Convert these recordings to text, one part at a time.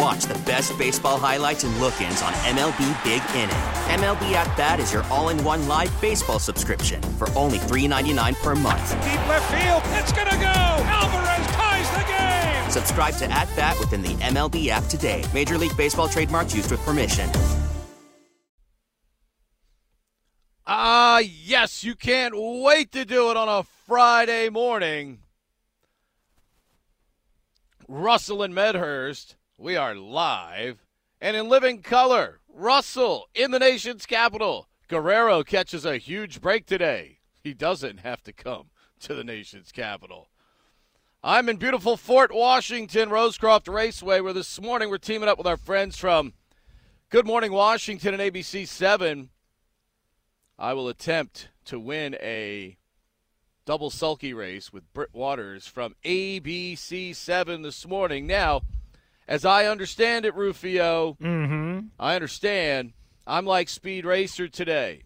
And watch the best baseball highlights and look ins on MLB Big Inning. MLB At Bat is your all in one live baseball subscription for only $3.99 per month. Deep left field, it's going to go. Alvarez ties the game. Subscribe to At Bat within the MLB app today. Major League Baseball trademarks used with permission. Ah, uh, yes, you can't wait to do it on a Friday morning. Russell and Medhurst, we are live and in living color. Russell in the nation's capital. Guerrero catches a huge break today. He doesn't have to come to the nation's capital. I'm in beautiful Fort Washington, Rosecroft Raceway, where this morning we're teaming up with our friends from Good Morning Washington and ABC 7 I will attempt to win a double sulky race with Britt Waters from ABC7 this morning. Now, as I understand it, Rufio, mm-hmm. I understand I'm like Speed Racer today.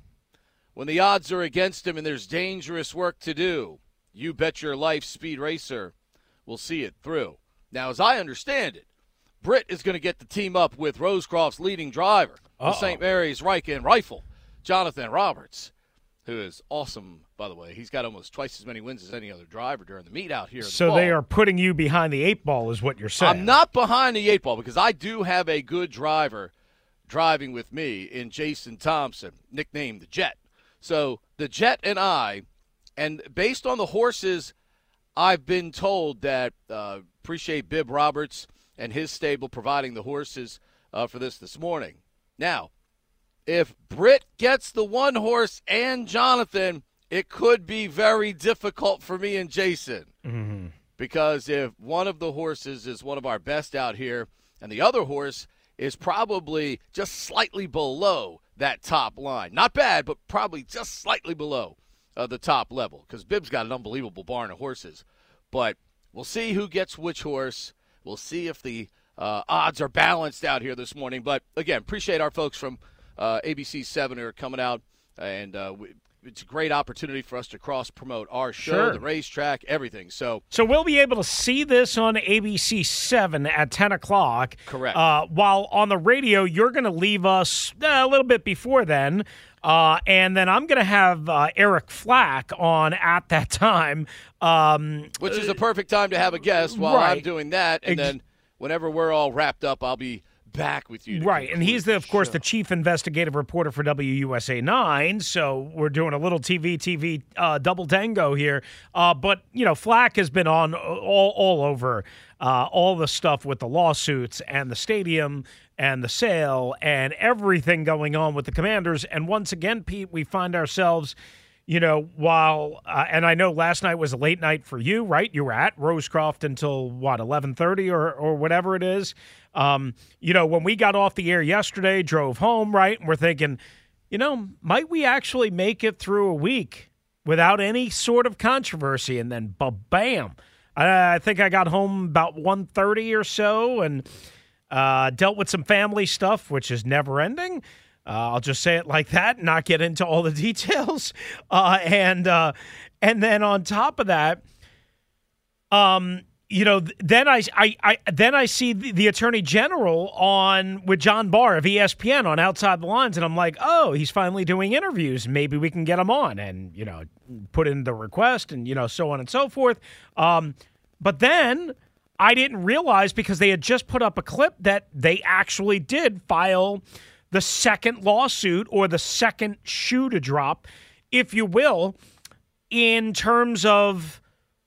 When the odds are against him and there's dangerous work to do, you bet your life Speed Racer will see it through. Now, as I understand it, Britt is going to get the team up with Rosecroft's leading driver, the St. Mary's Riken Rifle. Jonathan Roberts, who is awesome, by the way. He's got almost twice as many wins as any other driver during the meet out here. So the they are putting you behind the eight ball, is what you're saying. I'm not behind the eight ball because I do have a good driver driving with me in Jason Thompson, nicknamed the Jet. So the Jet and I, and based on the horses, I've been told that uh, appreciate Bib Roberts and his stable providing the horses uh, for this this morning. Now, if Britt gets the one horse and Jonathan, it could be very difficult for me and Jason. Mm-hmm. Because if one of the horses is one of our best out here, and the other horse is probably just slightly below that top line. Not bad, but probably just slightly below uh, the top level. Because Bib's got an unbelievable barn of horses. But we'll see who gets which horse. We'll see if the uh, odds are balanced out here this morning. But again, appreciate our folks from uh, ABC Seven are coming out, and uh, we, it's a great opportunity for us to cross promote our show, Sure. the racetrack, everything. So So we'll be able to see this on ABC 7 at 10 o'clock. Correct. Uh, while on the radio, you're going to leave us uh, a little bit before then. Uh, and then I'm going to have uh, Eric Flack on at that time. Um, which is the perfect time to have a guest while I'm doing that, and Ex- then whenever we're all wrapped up, I'll be back with you. Right, and he's the, of course, the chief investigative reporter for WUSA nine. So we're doing a little TV TV uh, double tango here. Uh, but you know, Flack has been on all all over uh, all the stuff with the lawsuits and the stadium and the sale and everything going on with the Commanders. And once again, Pete, we find ourselves. You know, while uh, and I know last night was a late night for you, right? You were at Rosecroft until what eleven thirty or or whatever it is. Um, you know, when we got off the air yesterday, drove home, right? And we're thinking, you know, might we actually make it through a week without any sort of controversy? And then, ba bam! I, I think I got home about 1.30 or so, and uh, dealt with some family stuff, which is never ending. Uh, I'll just say it like that, not get into all the details. Uh, and uh, and then on top of that, um, you know, then I, I, I then I see the, the attorney general on with John Barr of ESPN on Outside the Lines, and I'm like, oh, he's finally doing interviews. Maybe we can get him on, and you know, put in the request, and you know, so on and so forth. Um, but then I didn't realize because they had just put up a clip that they actually did file the second lawsuit or the second shoe to drop, if you will, in terms of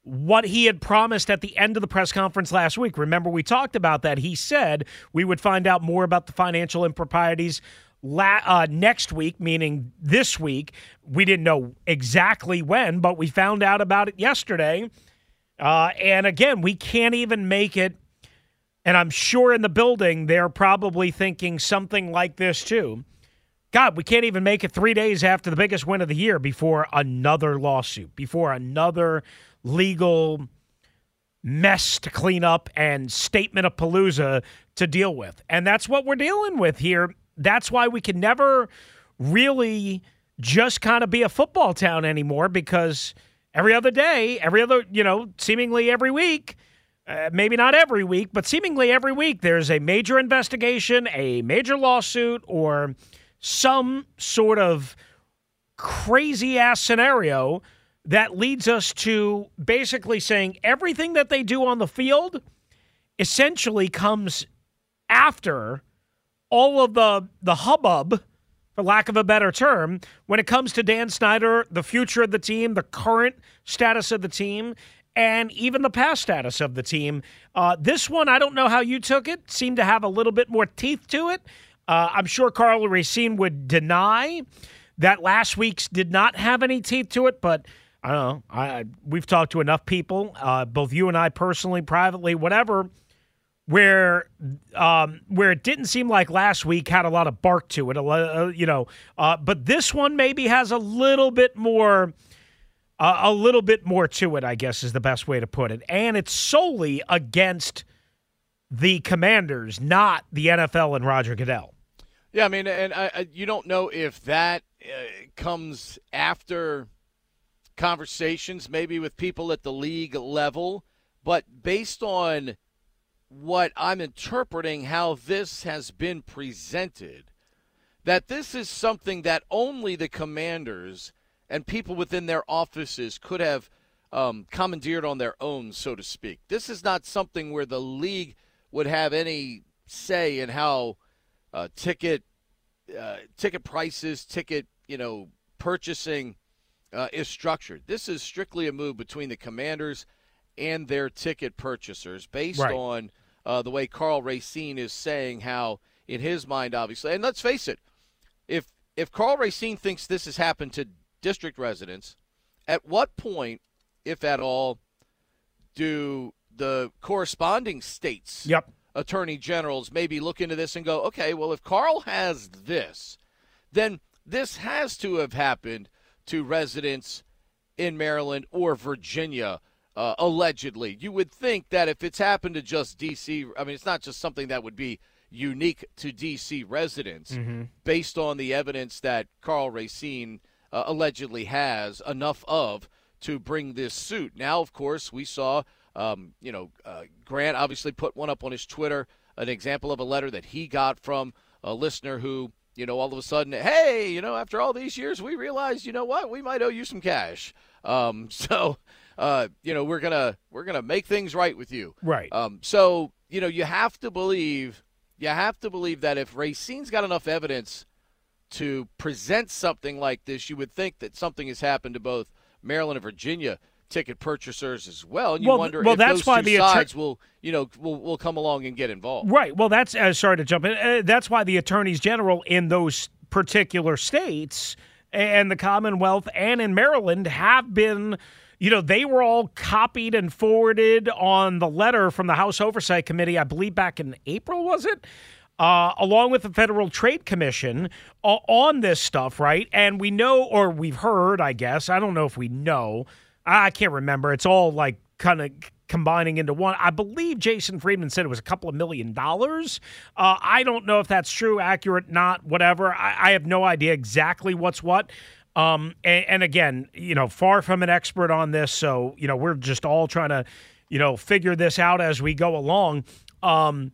what he had promised at the end of the press conference last week. Remember, we talked about that. He said we would find out more about the financial improprieties la- uh, next week, meaning this week. We didn't know exactly when, but we found out about it yesterday. Uh, and again, we can't even make it. And I'm sure in the building, they're probably thinking something like this too. God, we can't even make it three days after the biggest win of the year before another lawsuit, before another legal mess to clean up and statement of palooza to deal with. And that's what we're dealing with here. That's why we can never really just kind of be a football town anymore because every other day, every other, you know, seemingly every week, uh, maybe not every week, but seemingly every week, there's a major investigation, a major lawsuit, or some sort of crazy ass scenario that leads us to basically saying everything that they do on the field essentially comes after all of the the hubbub for lack of a better term when it comes to Dan Snyder, the future of the team, the current status of the team, and even the past status of the team. Uh, this one, I don't know how you took it. Seemed to have a little bit more teeth to it. Uh, I'm sure Karl Racine would deny that last week's did not have any teeth to it, but I don't know. I, we've talked to enough people, uh, both you and I personally, privately, whatever, where um, where it didn't seem like last week had a lot of bark to it. Uh, you know, uh, but this one maybe has a little bit more. A little bit more to it, I guess, is the best way to put it. And it's solely against the Commanders, not the NFL and Roger Goodell. Yeah, I mean, and I, I, you don't know if that uh, comes after conversations, maybe with people at the league level, but based on what I'm interpreting how this has been presented, that this is something that only the commanders and people within their offices could have um, commandeered on their own, so to speak. This is not something where the league would have any say in how uh, ticket uh, ticket prices, ticket you know purchasing uh, is structured. This is strictly a move between the commanders and their ticket purchasers based right. on uh, the way Karl Racine is saying how, in his mind, obviously, and let's face it, if if Karl Racine thinks this has happened to district residents, at what point, if at all, do the corresponding states yep. attorney generals maybe look into this and go, okay, well, if Karl has this, then this has to have happened to residents in Maryland or Virginia, uh, allegedly. You would think that if it's happened to just D.C., I mean, it's not just something that would be unique to D.C. residents mm-hmm. based on the evidence that Karl Racine uh, allegedly has enough of to bring this suit. Now, of course, we saw, um, you know, uh, Grant obviously put one up on his Twitter, an example of a letter that he got from a listener who you know, all of a sudden, hey, you know, after all these years, we realized, you know what, we might owe you some cash. Um, so, uh, you know, we're gonna we're gonna make things right with you. Right. Um, so, you know, you have to believe, you have to believe that if Racine's got enough evidence to present something like this, you would think that something has happened to both Maryland and Virginia ticket purchasers as well. And you well, wonder well, if that's those why two the sides will, you know, will, will come along and get involved. Right. Well, that's uh, sorry to jump in. Uh, that's why the attorneys general in those particular states and the Commonwealth and in Maryland have been. You know, they were all copied and forwarded on the letter from the House Oversight Committee, I believe back in April, was it? Uh, along with the Federal Trade Commission uh, on this stuff, right? And we know, or we've heard, I guess, I don't know if we know, I can't remember. It's all like kind of combining into one. I believe Jason Friedman said it was a couple of million dollars. Uh, I don't know if that's true, accurate, not, whatever. I, I have no idea exactly what's what. Um, and, and, again, you know, far from an expert on this, so you know, we're just all trying to, you know, figure this out as we go along. Um,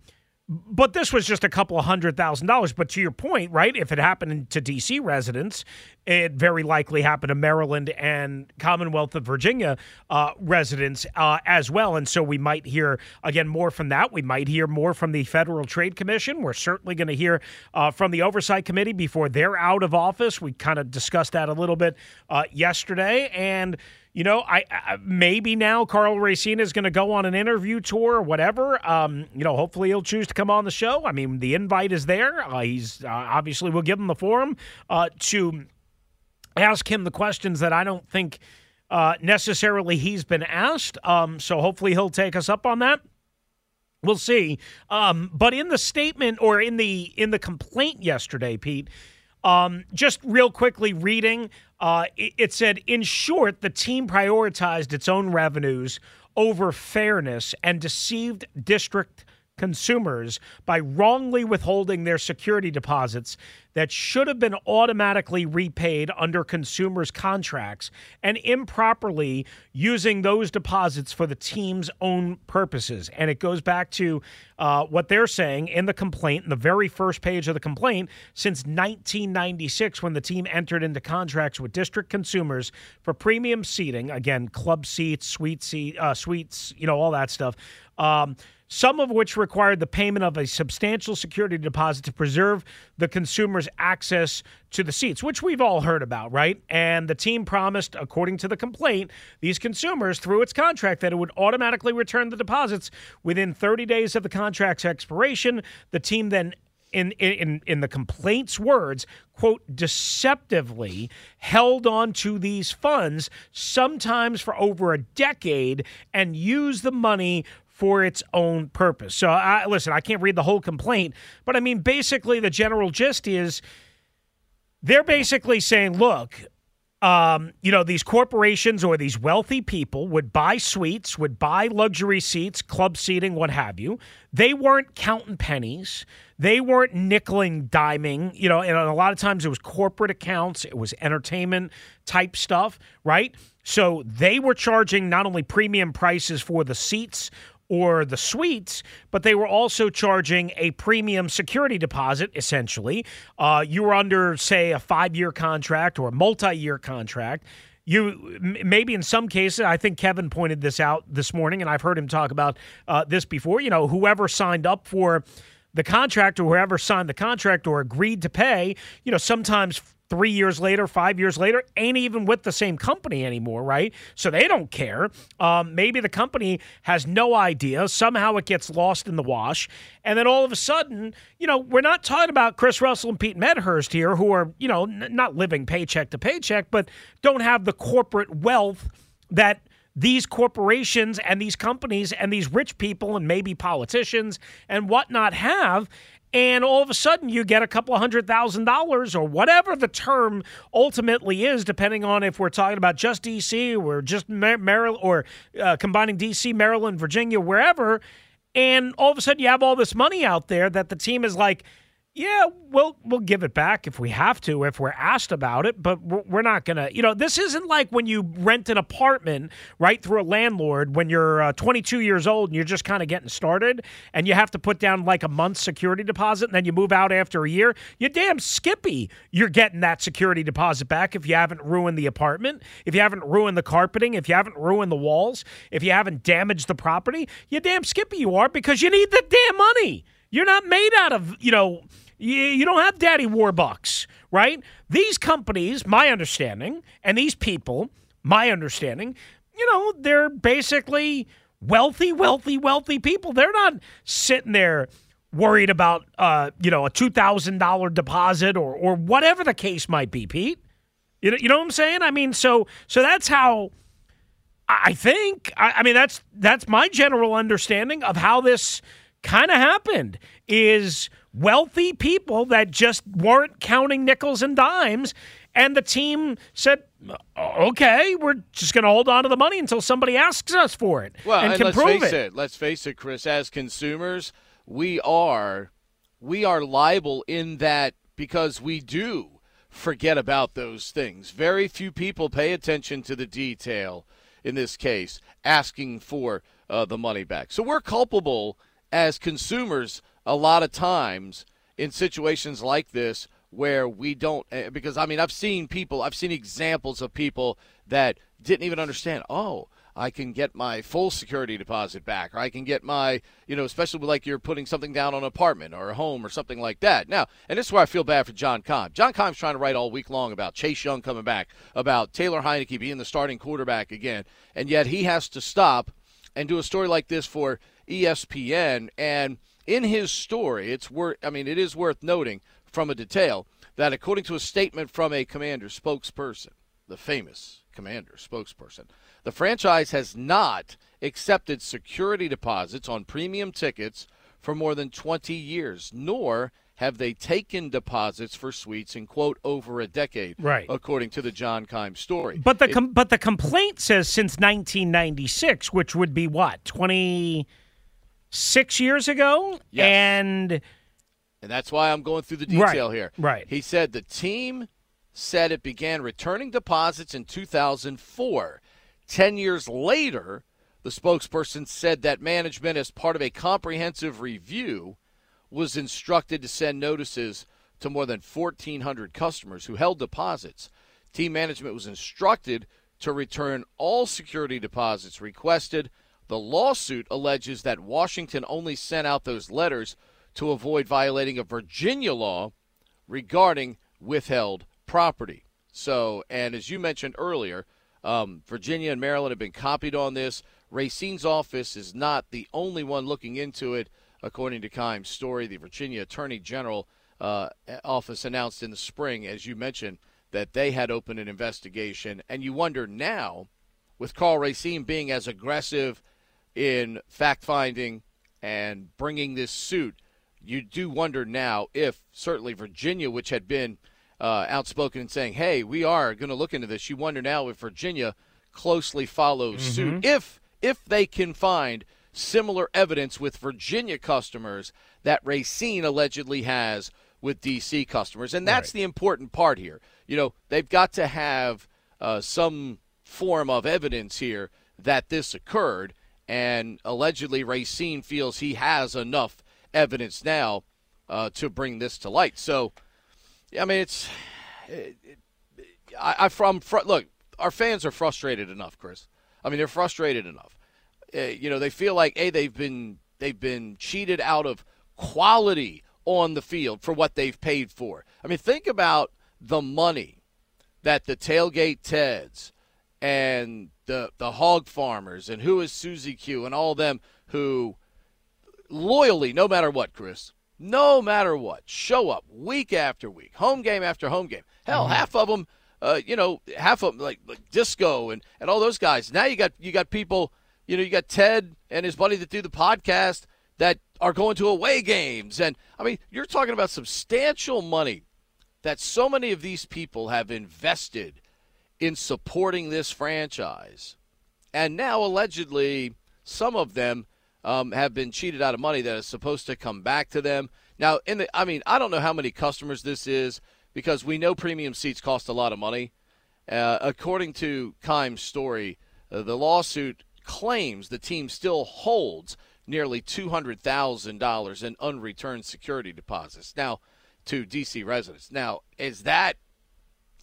but this was just a couple of hundred thousand dollars. But to your point, right? If it happened to D.C. residents, it very likely happened to Maryland and Commonwealth of Virginia uh, residents uh, as well. And so we might hear again more from that. We might hear more from the Federal Trade Commission. We're certainly going to hear uh, from the Oversight Committee before they're out of office. We kind of discussed that a little bit uh, yesterday, and you know, I, I maybe now Karl Racine is going to go on an interview tour or whatever. Um, you know, hopefully he'll choose to come on the show. I mean, the invite is there. Uh, he's uh, obviously we'll give him the forum uh, to ask him the questions that I don't think uh, necessarily he's been asked. Um, so hopefully he'll take us up on that. We'll see. Um, but in the statement or in the in the complaint yesterday, Pete, um, just real quickly reading, uh, it, it said, in short, the team prioritized its own revenues over fairness and deceived district consumers by wrongly withholding their security deposits that should have been automatically repaid under consumers' contracts and improperly using those deposits for the team's own purposes. And it goes back to uh, what they're saying in the complaint, in the very first page of the complaint, since 1996, when the team entered into contracts with district consumers for premium seating, again, club seats, suite seat, uh, suites, you know, all that stuff. Um, some of which required the payment of a substantial security deposit to preserve the consumer's access to the seats, which we've all heard about, right? And the team promised, according to the complaint, these consumers through its contract that it would automatically return the deposits within 30 days of the contract's expiration. The team then in, in in the complaint's words, quote, deceptively held on to these funds, sometimes for over a decade, and used the money for its own purpose. So, I, listen, I can't read the whole complaint, but I mean, basically, the general gist is they're basically saying, look, um, you know, these corporations or these wealthy people would buy suites, would buy luxury seats, club seating, what have you. They weren't counting pennies. They weren't nickeling, diming. You know, and a lot of times it was corporate accounts, it was entertainment type stuff, right? So they were charging not only premium prices for the seats or the suites, but they were also charging a premium security deposit, essentially. Uh, you were under, say, a five year contract or a multi year contract. You maybe in some cases, I think Kevin pointed this out this morning, and I've heard him talk about uh, this before. You know, whoever signed up for the contract or whoever signed the contract or agreed to pay, you know, sometimes three years later, five years later, ain't even with the same company anymore, right? So they don't care. Um, maybe the company has no idea. Somehow it gets lost in the wash. And then all of a sudden, you know, we're not talking about Chris Russell and Pete Medhurst here, who are, you know, n- not living paycheck to paycheck, but don't have the corporate wealth that these corporations and these companies and these rich people and maybe politicians and whatnot have and all of a sudden you get a couple of hundred thousand dollars or whatever the term ultimately is, depending on if we're talking about just DC or just Maryland or uh, combining DC, Maryland, Virginia, wherever. And all of a sudden you have all this money out there that the team is like, yeah, we'll we'll give it back if we have to, if we're asked about it. But we're not gonna. You know, this isn't like when you rent an apartment right through a landlord when you're uh, 22 years old and you're just kind of getting started, and you have to put down like a month's security deposit, and then you move out after a year. You damn skippy, you're getting that security deposit back if you haven't ruined the apartment, if you haven't ruined the carpeting, if you haven't ruined the walls, if you haven't damaged the property. You damn skippy you are because you need the damn money. You're not made out of you know you, you don't have daddy warbucks, right? These companies, my understanding, and these people, my understanding, you know, they're basically wealthy, wealthy, wealthy people. They're not sitting there worried about, uh, you know, a two thousand dollar deposit or or whatever the case might be, Pete. You know, you know what I'm saying? I mean, so so that's how I think. I, I mean, that's that's my general understanding of how this kind of happened. Is wealthy people that just weren't counting nickels and dimes. And the team said, okay, we're just going to hold on to the money until somebody asks us for it well, and, and can let's prove face it. it. Let's face it, Chris. As consumers, we are we are liable in that because we do forget about those things. Very few people pay attention to the detail in this case, asking for uh, the money back. So we're culpable as consumers a lot of times in situations like this where we don't eh, because I mean I've seen people I've seen examples of people that didn't even understand oh I can get my full security deposit back, or I can get my, you know, especially like you're putting something down on an apartment or a home or something like that. Now, and this is where I feel bad for John Keim. John Keim's trying to write all week long about Chase Young coming back, about Taylor Heinicke being the starting quarterback again, and yet he has to stop and do a story like this for ESPN. And in his story, it's worth, I mean, it is worth noting from a detail that according to a statement from a commander spokesperson, the famous commander spokesperson, the franchise has not accepted security deposits on premium tickets for more than 20 years, nor have they taken deposits for suites in quote over a decade, right? According to the John Keim story. But the com- but the complaint says since 1996, which would be what 26 years ago, yes. and and that's why I'm going through the detail right, here. Right. He said the team said it began returning deposits in 2004. Ten years later, the spokesperson said that management, as part of a comprehensive review, was instructed to send notices to more than 1,400 customers who held deposits. Team management was instructed to return all security deposits requested. The lawsuit alleges that Washington only sent out those letters to avoid violating a Virginia law regarding withheld property. So, and as you mentioned earlier, um, Virginia and Maryland have been copied on this. Racine's office is not the only one looking into it. According to Keim's story, the Virginia Attorney General uh, office announced in the spring, as you mentioned, that they had opened an investigation. And you wonder now, with Karl Racine being as aggressive in fact finding and bringing this suit, you do wonder now if certainly Virginia, which had been uh, outspoken and saying, "Hey, we are going to look into this," you wonder now if Virginia closely follows mm-hmm. suit if if they can find similar evidence with Virginia customers that Racine allegedly has with DC customers. And that's right. the important part here. You know, they've got to have uh, some form of evidence here that this occurred. And allegedly, Racine feels he has enough evidence now uh, to bring this to light. So, I mean, it's. It, it, I, I from fr- look, our fans are frustrated enough, Chris. I mean, they're frustrated enough. Uh, you know, they feel like a they've been they've been cheated out of quality on the field for what they've paid for. I mean, think about the money that the tailgate Teds and the the hog farmers and who is Susie Q and all them who loyally, no matter what, Chris, no matter what, show up week after week, home game after home game. Hell, mm-hmm. half of them, uh, you know, half of them like, like Disco and, and all those guys. Now you got you got people you know, you got Ted and his buddy that do the podcast that are going to away games. And I mean, you're talking about substantial money that so many of these people have invested in supporting this franchise. And now, allegedly, some of them um, have been cheated out of money that is supposed to come back to them. Now, in the, I mean, I don't know how many customers this is because we know premium seats cost a lot of money. Uh, according to Keim's story, uh, the lawsuit claims the team still holds nearly $200,000 in unreturned security deposits now to DC residents. Now, is that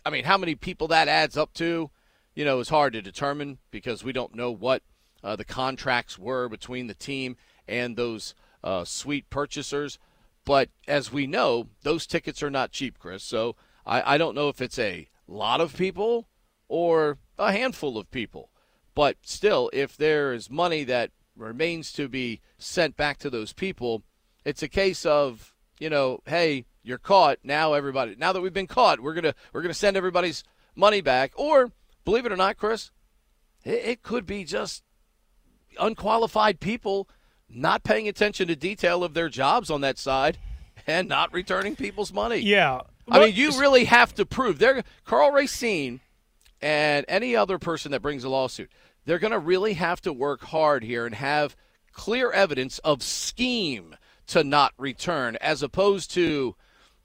I mean, how many people that adds up to, you know, is hard to determine because we don't know what uh, the contracts were between the team and those uh, suite purchasers. But as we know, those tickets are not cheap, Chris. So I, I don't know if it's a lot of people or a handful of people. But still, if there is money that remains to be sent back to those people, it's a case of, you know, hey, you're caught. Now everybody now that we've been caught, we're gonna we're gonna send everybody's money back. Or believe it or not, Chris, it, it could be just unqualified people not paying attention to detail of their jobs on that side and not returning people's money. Yeah. I mean, you really have to prove. There, Karl Racine and any other person that brings a lawsuit, they're going to really have to work hard here and have clear evidence of scheme to not return as opposed to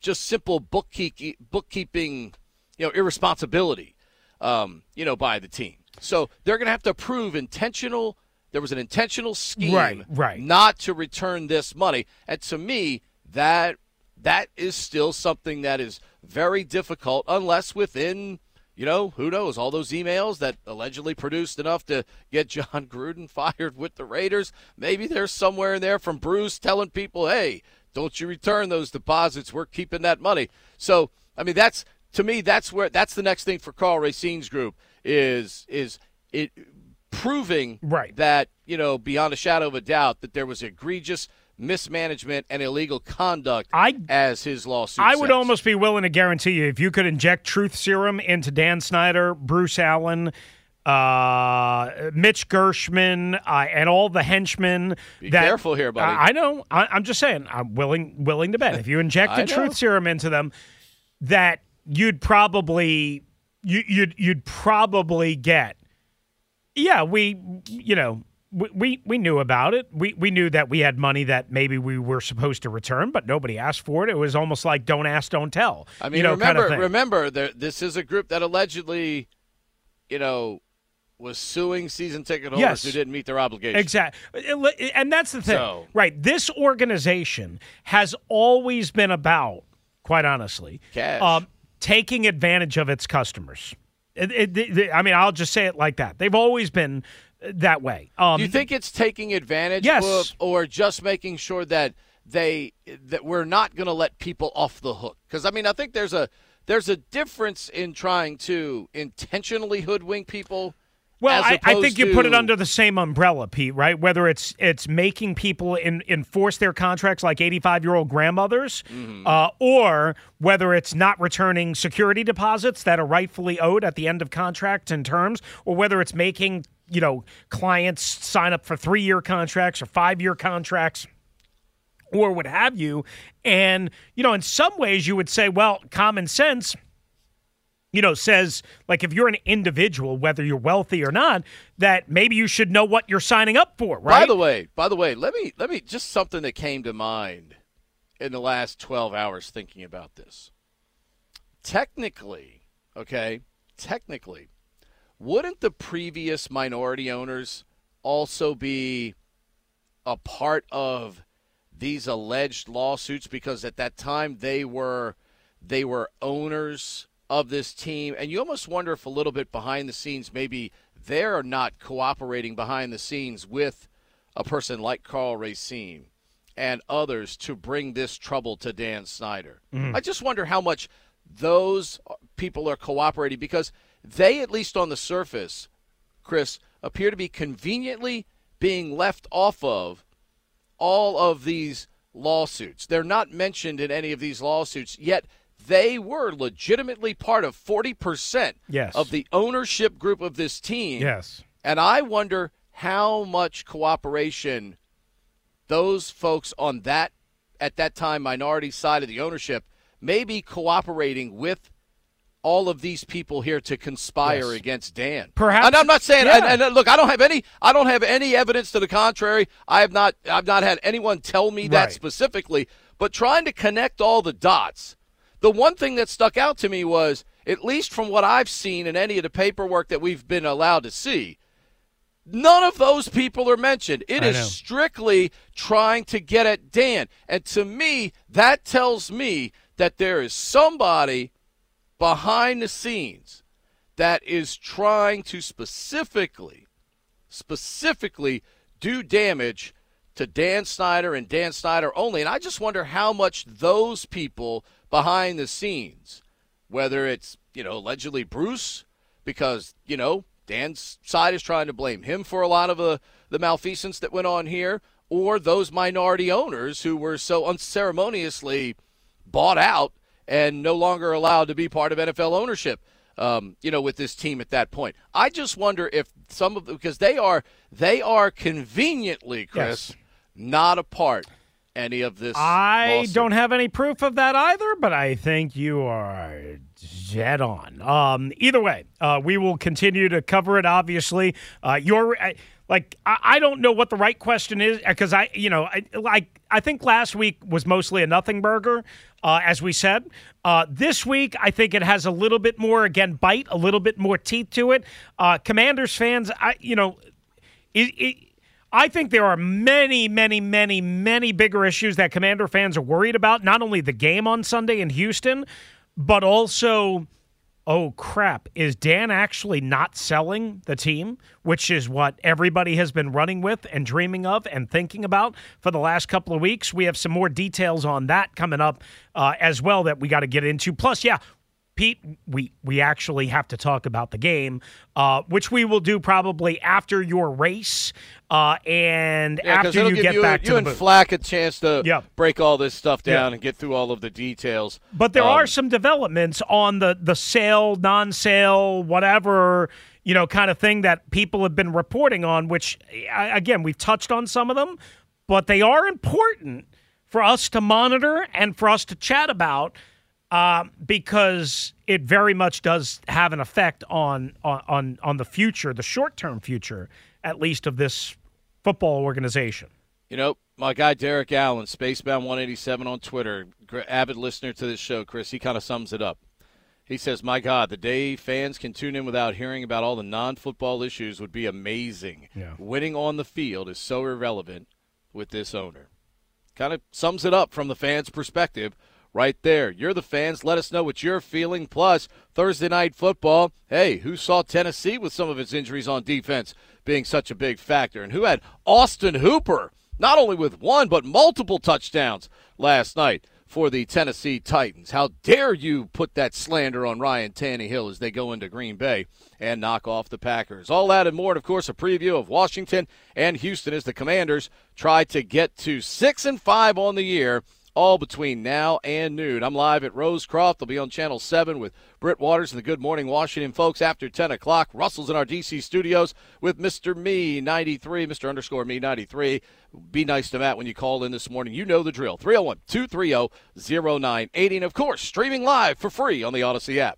just simple bookkeeping, bookkeeping you know, irresponsibility, um, you know, by the team. So they're going to have to prove intentional. There was an intentional scheme, right, right. not to return this money. And to me, that that is still something that is very difficult, unless within you know, who knows? All those emails that allegedly produced enough to get John Gruden fired with the Raiders. Maybe there's somewhere in there from Bruce telling people, hey, don't you return those deposits. We're keeping that money. So, I mean, that's to me, that's where that's the next thing for Karl Racine's group is is it proving right. that you know beyond a shadow of a doubt that there was egregious mismanagement and illegal conduct I, as his lawsuit. I would almost be willing to guarantee you if you could inject truth serum into Dan Snyder, Bruce Allen, uh, Mitch Gershman, uh, and all the henchmen. Be that, careful here, buddy. I, I know. I, I'm just saying. I'm willing willing to bet if you injected truth serum into them, that you'd probably you, you'd you'd probably get. Yeah, we you know we, we we knew about it. We we knew that we had money that maybe we were supposed to return, but nobody asked for it. It was almost like don't ask, don't tell. I mean, you know, remember, kind of remember, there, this is a group that allegedly, you know, was suing season ticket holders Yes. who didn't meet their obligations. Exactly. And that's the thing. So- Right. This organization has always been about, quite honestly. Um, taking advantage of its customers. It, it, it- I mean, I'll just say it like that. They've always been that way. Um, Do you think it's taking advantage Yes. of, or just making sure that they that we're not going to let people off the hook? Because I mean, I think there's a there's a difference in trying to intentionally hoodwink people. Well, I, I think you put it under the same umbrella, Pete. Right? Whether it's it's making people in, enforce their contracts like eighty-five-year-old grandmothers, Mm-hmm. uh, or whether it's not returning security deposits that are rightfully owed at the end of contracts and terms, or whether it's making you know clients sign up for three-year contracts or five-year contracts or what have you. And, you know, in some ways you would say, well, common sense, you know, says, like, if you're an individual, whether you're wealthy or not, that maybe you should know what you're signing up for, right? By the way, by the way, let me let me just something that came to mind in the last 12 hours thinking about this. Technically, okay, technically, wouldn't the previous minority owners also be a part of these alleged lawsuits because at that time they were they were owners of this team and you almost wonder if a little bit behind the scenes maybe they're not cooperating behind the scenes with a person like Karl Racine and others to bring this trouble to Dan Snyder. Mm-hmm. I just wonder how much those people are cooperating because they at least on the surface Chris appear to be conveniently being left off of all of these lawsuits. They're not mentioned in any of these lawsuits, yet they were legitimately part of 40% Yes. of the ownership group of this team. Yes. And I wonder how much cooperation those folks on that at that time minority side of the ownership may be cooperating with all of these people here to conspire Yes. against Dan. Perhaps- and I'm not saying. yeah. And, and look, I don't have any. I don't have any evidence to the contrary. I have not. I've not had anyone tell me that Right. specifically. But trying to connect all the dots, the one thing that stuck out to me was, at least from what I've seen in any of the paperwork that we've been allowed to see, none of those people are mentioned. It I is know. strictly trying to get at Dan. And to me, that tells me that there is somebody behind the scenes that is trying to specifically, specifically do damage to Dan Snyder and Dan Snyder only. And I just wonder how much those people behind the scenes, whether it's, you know, allegedly Bruce, because, you know, Dan's side is trying to blame him for a lot of the, the malfeasance that went on here, or those minority owners who were so unceremoniously bought out and no longer allowed to be part of NFL ownership. Um, you know, with this team at that point, I just wonder if some of because they are they are conveniently, Chris, Yes. not a part any of this. I lawsuit. don't have any proof of that either, but I think you are dead on. Um, either way, uh, we will continue to cover it. Obviously, uh, your I- like I, I don't know what the right question is because I, you know, I like I think last week was mostly a nothing burger, uh, as we said. Uh, this week, I think it has a little bit more again bite, a little bit more teeth to it. Uh, Commanders fans, I, you know, it, it, I think there are many, many, many, many bigger issues that Commander fans are worried about. Not only the game on Sunday in Houston, but also oh crap, is Dan actually not selling the team, which is what everybody has been running with and dreaming of and thinking about for the last couple of weeks? We have some more details on that coming up uh, as well that we got to get into. Plus, yeah, Pete, we we actually have to talk about the game, uh, which we will do probably after your race uh, and Yeah, after you get you, back you to the and booth. Flack a chance to Yep. break all this stuff down Yeah. and get through all of the details. But there Um, are some developments on the the sale, non-sale, whatever you know, kind of thing that people have been reporting on. Which again, we've touched on some of them, but they are important for us to monitor and for us to chat about uh, because it very much does have an effect on on on, the future, the short-term future, at least of this football organization. You know, my guy Derek Allen, Spacebound187 on Twitter, avid listener to this show, Chris, he kind of sums it up. He says, My God, the day fans can tune in without hearing about all the non football issues would be amazing. Yeah. Winning on the field is so irrelevant with this owner. Kind of sums it up from the fans' perspective right there. You're the fans. Let us know what you're feeling. Plus, Thursday night football. Hey, who saw Tennessee with some of its injuries on defense being such a big factor? And who had Austin Hooper, not only with one, but multiple touchdowns last night for the Tennessee Titans? How dare you put that slander on Ryan Tannehill as they go into Green Bay and knock off the Packers? All that and more, and of course, a preview of Washington and Houston as the Commanders try to get to six and five on the year all between now and noon. I'm live at Rosecroft. I'll be on Channel 7 with Britt Waters and the Good Morning Washington folks after 10 o'clock. Russell's in our D.C. studios with Mr. Me 93, Mr. underscore Me 93. Be nice to Matt when you call in this morning. You know the drill. 301 230 0980. And of course, streaming live for free on the Odyssey app.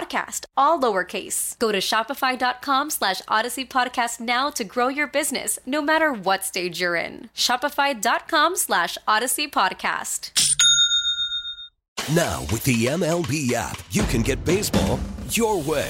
all lowercase. Go to shopify.com slash odyssey podcast now to grow your business, no matter what stage you're in. Shopify.com slash odyssey podcast. Now, with the MLB app, you can get baseball your way.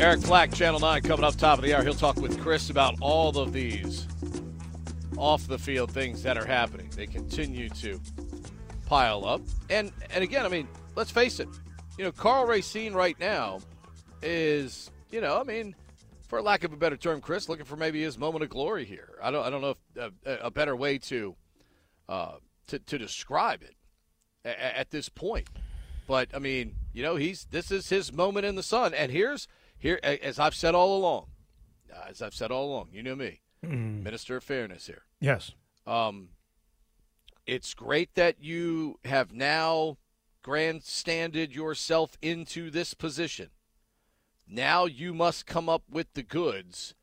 Eric Flack, Channel 9, coming up top of the hour. He'll talk with Chris about all of these off the field things that are happening. they continue to pile up. And and again, I mean, let's face it, you know, Karl Racine right now is, you know, I mean, for lack of a better term, Chris, looking for maybe his moment of glory here. I don't I don't know if a, a better way to uh, to to describe it at, at this point. But I mean, you know, he's this is his moment in the sun. And here's here as I've said all along, as I've said all along, you know me, mm. Minister of Fairness here. Yes. Um, it's great that you have now grandstanded yourself into this position. Now you must come up with the goods,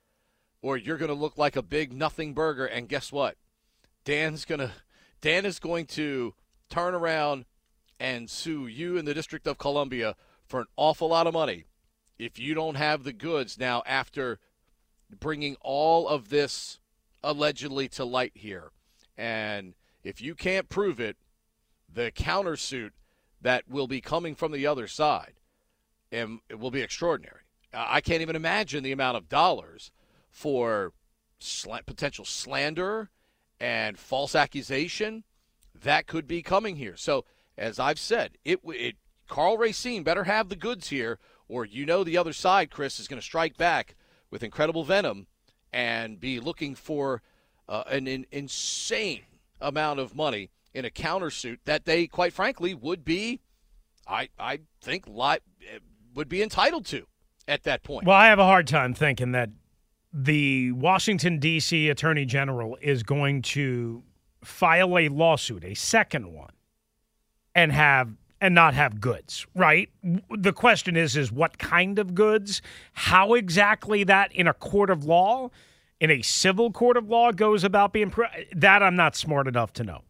or you're going to look like a big nothing burger. And guess what? Dan's going to Dan is going to turn around and sue you in the District of Columbia for an awful lot of money if you don't have the goods now after bringing all of this allegedly to light here. And if you can't prove it, the countersuit that will be coming from the other side and it will be extraordinary. I can't even imagine the amount of dollars for sl- potential slander and false accusation that could be coming here. So, as I've said, it, it Karl Racine better have the goods here, or you know the other side, Chris, is going to strike back with incredible venom and be looking for uh, an, an insane amount of money in a countersuit that they, quite frankly, would be, I I think, li- would be entitled to at that point. Well, I have a hard time thinking that the Washington D.C. Attorney General is going to file a lawsuit, a second one, and have and not have goods, right? The question is is what kind of goods? How exactly that in a court of law, in a civil court of law goes about being that I'm not smart enough to know.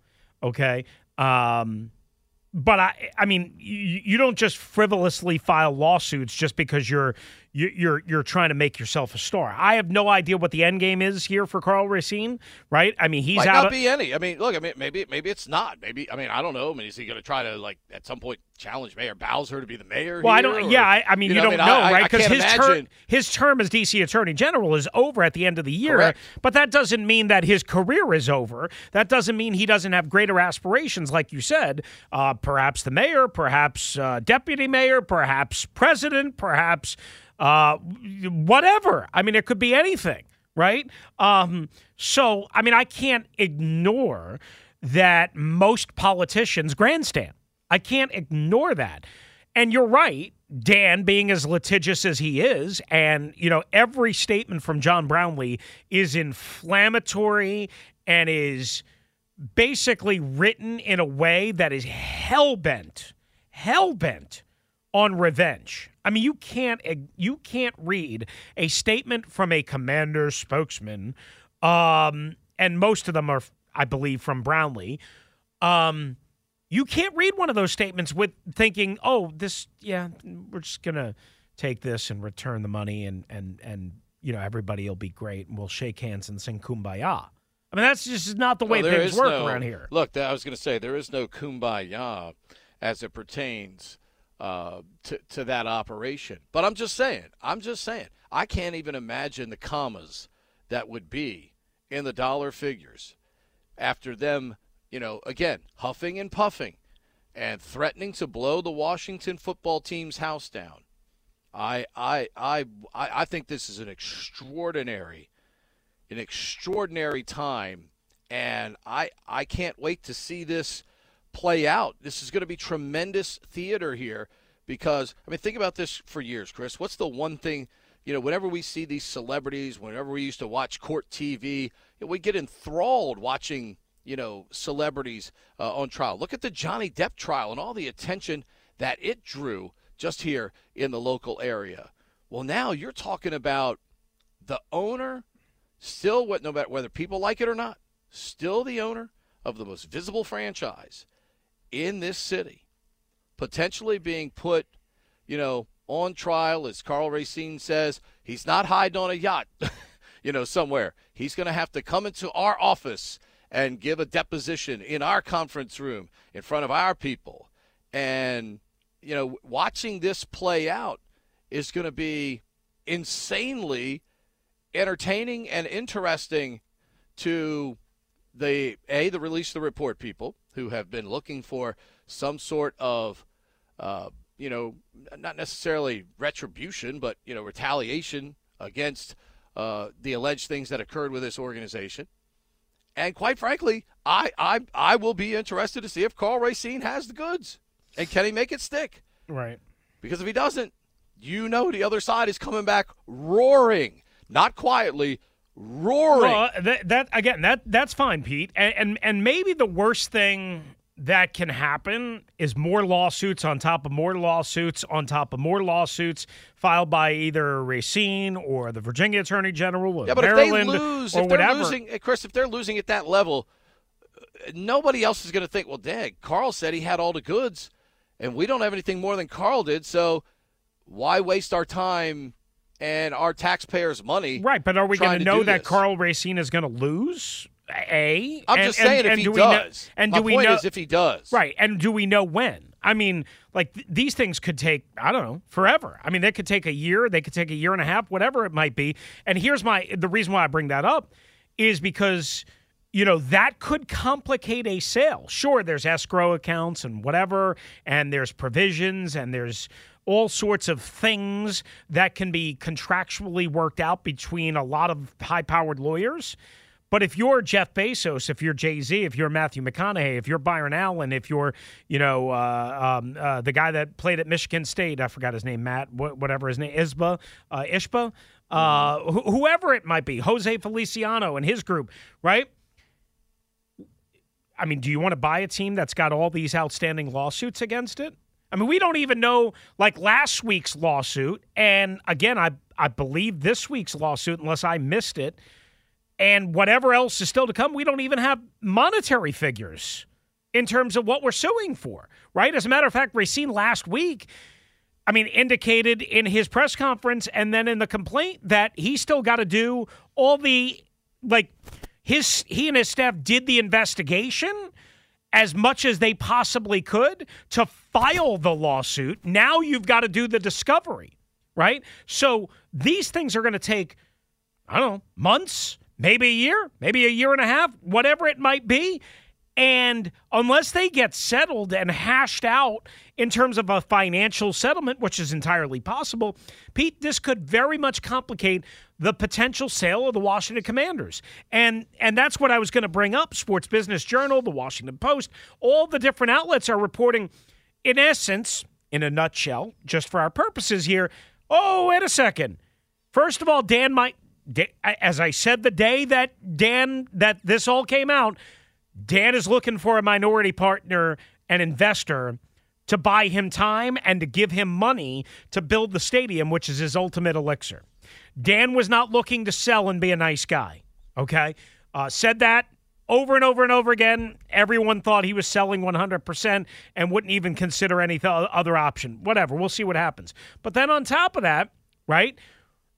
Okay? Um but I, I mean, you, you, don't just frivolously file lawsuits just because you're you're you're trying to make yourself a star. I have no idea what the end game is here for Karl Racine, right? I mean, he's Might out. Not be any. I mean, look. I mean, maybe maybe it's not. Maybe I mean, I don't know. I mean, is he going to try to like at some point challenge Mayor Bowser to be the mayor? Well, here, I don't. or, yeah, I, I mean, you, you know, don't know, I right? Because his term his term as DC Attorney General is over at the end of the year. Correct. But that doesn't mean that his career is over. That doesn't mean he doesn't have greater aspirations, like you said. Uh, perhaps the mayor, perhaps uh, deputy mayor, perhaps president, perhaps uh, whatever. I mean, it could be anything, right? Um, so, I mean, I can't ignore that most politicians grandstand. I can't ignore that. And you're right, Dan being as litigious as he is, and you know, every statement from John Brownlee is inflammatory and is basically written in a way that is hell bent, hell bent on revenge. I mean, you can't you can't read a statement from a commander spokesman, um, and most of them are, I believe, from Brownlee. Um, you can't read one of those statements with thinking, "Oh, this, yeah, we're just gonna take this and return the money, and and and you know everybody will be great, and we'll shake hands and sing kumbaya." I mean, that's just not the way things work no, around here. Look, I was going to say there is no kumbaya as it pertains uh, to to that operation. But I'm just saying, I'm just saying, I can't even imagine the commas that would be in the dollar figures after them, you know, again huffing and puffing and threatening to blow the Washington football team's house down. I I I I think this is an extraordinary, an extraordinary time, and I I can't wait to see this play out. This is going to be tremendous theater here because, I mean, think about this for years, Chris. What's the one thing, you know, whenever we see these celebrities, whenever we used to watch court TV, we get enthralled watching, you know, celebrities uh, on trial. Look at the Johnny Depp trial and all the attention that it drew just here in the local area. Well, now you're talking about the owner, still, what, no matter whether people like it or not, still the owner of the most visible franchise in this city potentially being put, you know, on trial, as Karl Racine says, he's not hiding on a yacht, you know, somewhere. He's going to have to come into our office and give a deposition in our conference room in front of our people. And, you know, watching this play out is going to be insanely entertaining and interesting to the a the release the report people who have been looking for some sort of uh, you know not necessarily retribution but you know retaliation against uh, the alleged things that occurred with this organization and quite frankly I, I I will be interested to see if Karl Racine has the goods and can he make it stick Right. because if he doesn't you know the other side is coming back roaring not quietly roaring Well, that, that again, that that's fine, Pete. And, and and maybe the worst thing that can happen is more lawsuits on top of more lawsuits on top of more lawsuits filed by either Racine or the Virginia Attorney General or Yeah, but Maryland if they lose, or if they're whatever. losing, eh, Chris, if they're losing at that level, nobody else is going to think, well, dang, Karl said he had all the goods, and we don't have anything more than Karl did, so why waste our time and our taxpayers' money? right, but are we going to know that this? Karl Racine is going to lose? A. I'm And- just saying and if he do we know- does. and My do we point know is if he does. Right. And do we know when? I mean, like th- these things could take, I don't know, forever. I mean, they could take a year, they could take a year and a half, whatever it might be. And here's my the reason why I bring that up is because you know, that could complicate a sale. Sure, there's escrow accounts and whatever, and there's provisions and there's all sorts of things that can be contractually worked out between a lot of high-powered lawyers. But if you're Jeff Bezos, if you're Jay Z, if you're Matthew McConaughey, if you're Byron Allen, if you're, you know, uh, um, uh, the guy that played at Michigan State, I forgot his name, Matt, wh- whatever his name, Isba, uh, Ishba, uh, wh- whoever it might be, Jose Feliciano and his group, right? I mean, do you want to buy a team that's got all these outstanding lawsuits against it? I mean, we don't even know like last week's lawsuit, and again, I I believe this week's lawsuit, unless I missed it, and whatever else is still to come. We don't even have monetary figures in terms of what we're suing for, right? As a matter of fact, Racine last week, I mean, indicated in his press conference and then in the complaint that he still got to do all the like his he and his staff did the investigation as much as they possibly could to file the lawsuit. Now you've got to do the discovery, right? So these things are going to take, I don't know, months, maybe a year, maybe a year and a half, whatever it might be. And unless they get settled and hashed out in terms of a financial settlement, which is entirely possible, Pete, this could very much complicate the potential sale of the Washington Commanders. And and that's what I was going to bring up. Sports Business Journal, the Washington Post, all the different outlets are reporting in essence, in a nutshell, just for our purposes here. Oh, wait a second. First of all, Dan might as I said the day that Dan that this all came out, Dan is looking for a minority partner and investor to buy him time and to give him money to build the stadium, which is his ultimate elixir. Dan was not looking to sell and be a nice guy. Okay, uh, said that over and over and over again. Everyone thought he was selling 100% and wouldn't even consider any th- other option. Whatever, we'll see what happens. But then on top of that, right?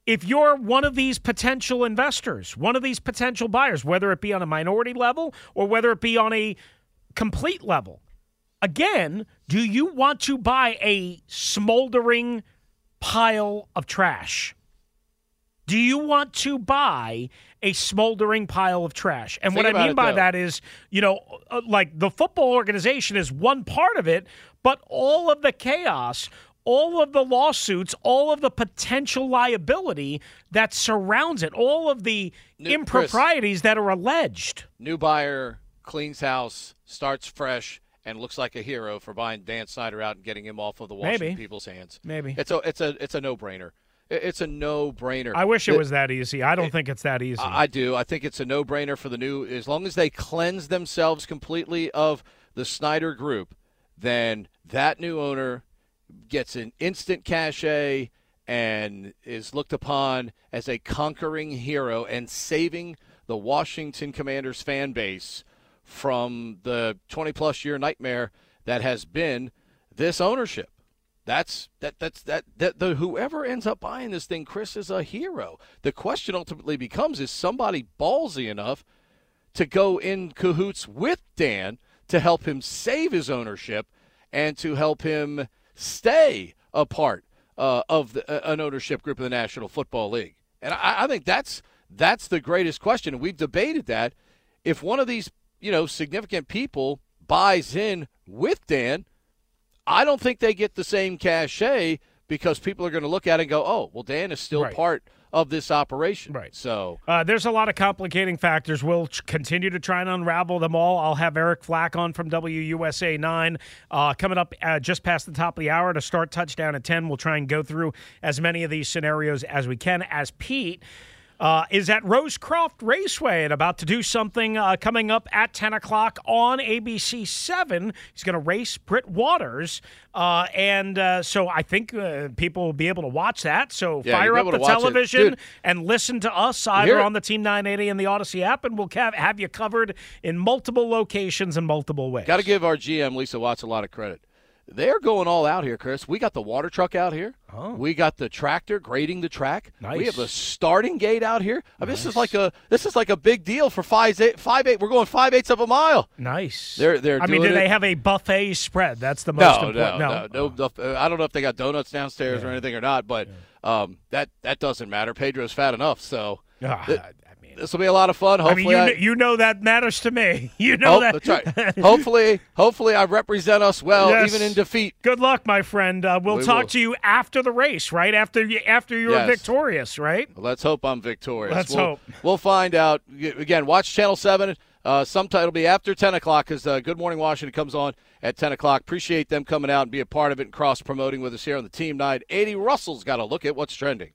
if you're one of these potential investors, one of these potential buyers, whether it be on a minority level or whether it be on a complete level, again, do you want to buy a smoldering pile of trash? Do you want to buy a smoldering pile of trash? And Think what I mean by though. that is, you know, uh, like the football organization is one part of it, but all of the chaos, all of the lawsuits, all of the potential liability that surrounds it, all of the New- improprieties that are alleged. New buyer cleans house, starts fresh, and looks like a hero for buying Dan Snyder out and getting him off of the Washington Maybe. people's hands. Maybe. It's a it's a it's a no brainer. It's a no brainer. I wish it was that easy. I don't think it's that easy. I do. I think it's a no brainer for the new. As long as they cleanse themselves completely of the Snyder Group, then that new owner gets an instant cachet and is looked upon as a conquering hero and saving the Washington Commanders fan base from the 20 plus year nightmare that has been this ownership. That's that that's that that the whoever ends up buying this thing, Chris, is a hero. The question ultimately becomes is somebody ballsy enough to go in cahoots with Dan to help him save his ownership and to help him stay a part uh, of the, uh, an ownership group of the National Football League. And I, I think that's that's the greatest question. We've debated that if one of these, you know, significant people buys in with Dan, I don't think they get the same cachet because people are going to look at it and go, "Oh, well, Dan is still Right. part of this operation." Right. So Uh, there's a lot of complicating factors. We'll ch- continue to try and unravel them all. I'll have Eric Flack on from WUSA 9 uh, coming up uh, just past the top of the hour to start touchdown at 10. We'll try and go through as many of these scenarios as we can. As Pete uh, is at Rosecroft Raceway and about to do something uh, coming up at 10 o'clock on ABC 7. He's going to race Britt Waters. Uh, and uh, so I think uh, people will be able to watch that. So Yeah, fire up the to watch it. television and listen to us either on the Team 980 and the Audacy app, and we'll have, have you covered in multiple locations and multiple ways. Got to give our GM Lisa Watts a lot of credit. They're going all out here, Chris. We got the water truck out here. Oh. We got the tractor grading the track. Nice. We have the starting gate out here. I mean, this is like a this is like a big deal for five eight five eight. We're going five eighths of a mile. Nice. They're- they're I mean, do doing they have a buffet spread? That's the most No, important. no, no, no, no. I don't know if they got donuts downstairs or anything or not, but um, that that doesn't matter. Pedro's fat enough, so Ah, th- I mean, this will be a lot of fun. I mean, you, I- you know that matters to me. You know oh, that. that's right. hopefully, hopefully, I represent us well, Yes. even in defeat. Good luck, my friend. Uh, we'll We talk will. to you after the race, right? After you, after you're Yes. victorious, right? Let's hope I'm victorious. Let's we'll, hope. We'll find out. Again, watch Channel 7. Uh, sometime it'll be after 10 o'clock because uh, Good Morning Washington comes on at 10 o'clock. Appreciate them coming out and be a part of it and cross promoting with us here on the Team 980. Russell's got a look at what's trending.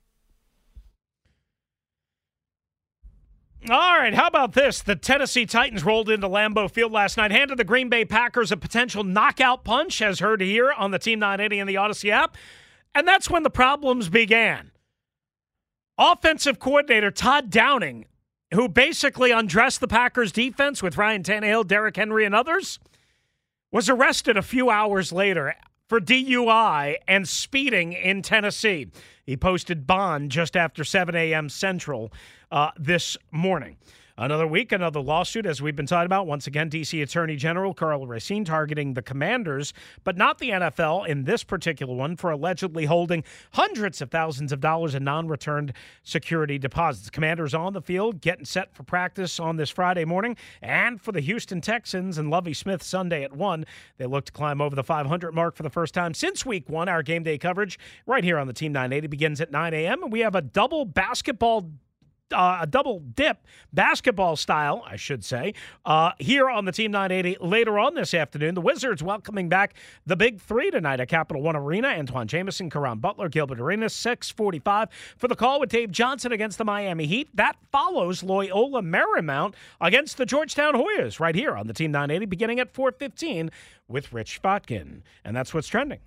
All right, how about this? The Tennessee Titans rolled into Lambeau Field last night, handed the Green Bay Packers a potential knockout punch, as heard here on the Team 980 and the Audacy app. And that's when the problems began. Offensive coordinator Todd Downing, who basically undressed the Packers defense with Ryan Tannehill, Derrick Henry, and others, was arrested a few hours later for DUI and speeding in Tennessee. He posted bond just after 7 a.m. Central uh, this morning. Another week, another lawsuit, as we've been talking about. Once again, D.C. Attorney General Karl Racine targeting the commanders, but not the NFL in this particular one for allegedly holding hundreds of thousands of dollars in non returned security deposits. Commanders on the field, getting set for practice on this Friday morning. And for the Houston Texans and Lovie Smith Sunday at 1, they look to climb over the 500 mark for the first time since week one. Our game day coverage right here on the Team 980 begins at 9 a.m. And we have a double basketball uh, a double dip basketball style, I should say, uh, here on the Team 980 later on this afternoon. The Wizards welcoming back the big three tonight at Capital One Arena. Antawn Jamison, Caron Butler, Gilbert Arenas, 645 for the call with Dave Johnson against the Miami Heat. That follows Loyola Marymount against the Georgetown Hoyas right here on the Team 980 beginning at 415 with Rich Chvotkin. And that's what's trending.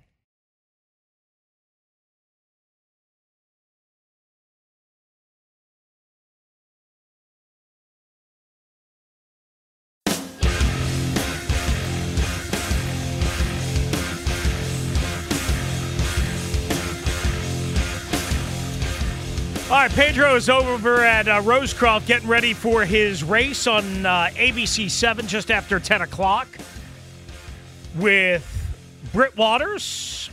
Pedro is over at uh, Rosecroft getting ready for his race on uh, ABC 7 just after 10 o'clock with Britt Waters.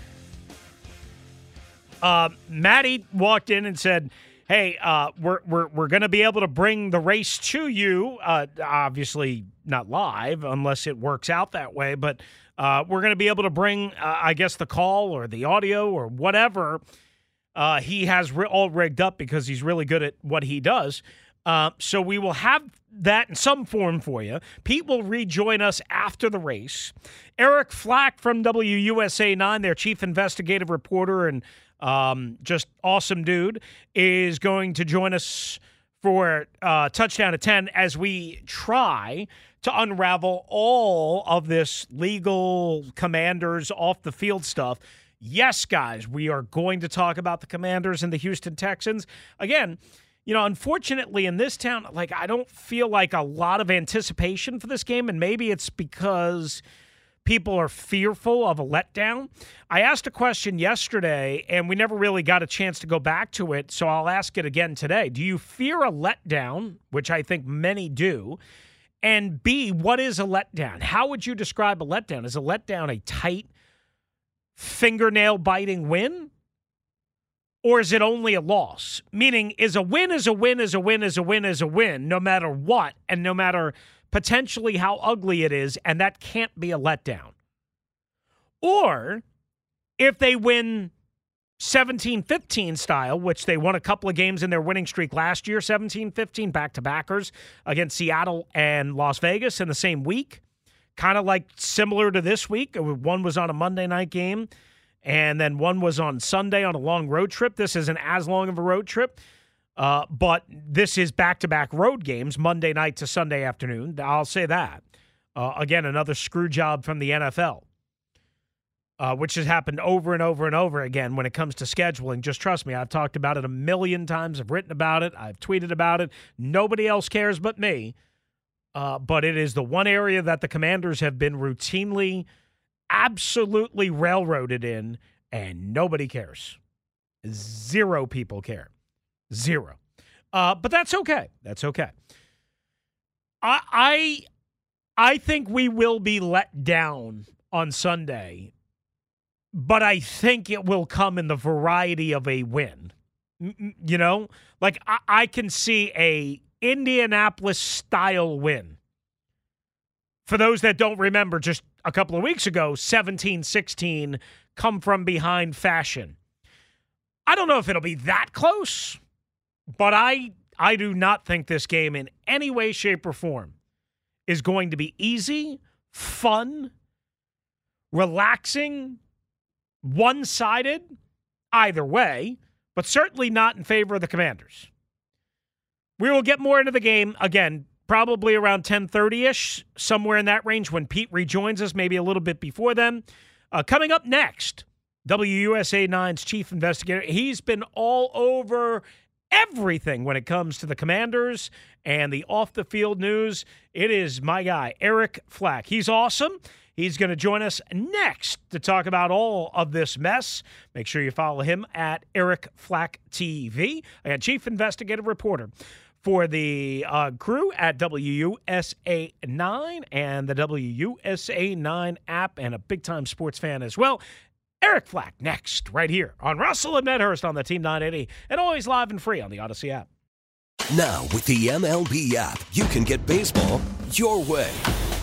Uh, Maddie walked in and said, Hey, uh, we're, we're, we're going to be able to bring the race to you. Uh, obviously, not live unless it works out that way, but uh, we're going to be able to bring, I guess, the call or the audio or whatever uh, he has ri- all rigged up because he's really good at what he does. Uh, so we will have that in some form for you. Pete will rejoin us after the race. Eric Flack from WUSA 9, their chief investigative reporter and um, just awesome dude, is going to join us for uh, touchdown at 10 as we try to unravel all of this legal commanders off the field stuff. Yes, guys, we are going to talk about the commanders and the Houston Texans. Again, you know, unfortunately in this town, like I don't feel like a lot of anticipation for this game, and maybe it's because people are fearful of a letdown. I asked a question yesterday, and we never really got a chance to go back to it, so I'll ask it again today. Do you fear a letdown, which I think many do? And B, what is a letdown? How would you describe a letdown? Is a letdown a tight, fingernail biting win? Or is it only a loss? Meaning, is a win is a win is a win is a win is a win, no matter what, and no matter potentially how ugly it is, and that can't be a letdown. Or if they win 17 15 style, which they won a couple of games in their winning streak last year 17 15 back to backers against Seattle and Las Vegas in the same week. Kind of like similar to this week. One was on a Monday night game, and then one was on Sunday on a long road trip. This isn't as long of a road trip. Uh, but this is back to back road games, Monday night to Sunday afternoon. I'll say that. Uh, again, another screw job from the NFL uh, which has happened over and over and over again when it comes to scheduling. Just trust me, I've talked about it a million times. I've written about it. I've tweeted about it. Nobody else cares but me. Uh, but it is the one area that the commanders have been routinely, absolutely railroaded in, and nobody cares. Zero people care. Zero. Uh, but that's okay. That's okay. I, I I think we will be let down on Sunday but I think it will come in the variety of a win. You know, like I, I can see a Indianapolis style win. For those that don't remember, just a couple of weeks ago, 17 16 come from behind fashion. I don't know if it'll be that close, but I I do not think this game in any way, shape, or form is going to be easy, fun, relaxing, one sided either way, but certainly not in favor of the Commanders. We will get more into the game again, probably around 10:30ish, somewhere in that range when Pete rejoins us, maybe a little bit before then. Uh, coming up next, WUSA 9's chief investigator. He's been all over everything when it comes to the Commanders and the off the field news. It is my guy, Eric Flack. He's awesome. He's going to join us next to talk about all of this mess. Make sure you follow him at Eric Flack TV, and chief investigative reporter for the uh, crew at WUSA 9 and the WUSA 9 app, and a big time sports fan as well. Eric Flack next, right here on Russell and Medhurst on the Team 980, and always live and free on the Audacy app. Now, with the MLB app, you can get baseball your way.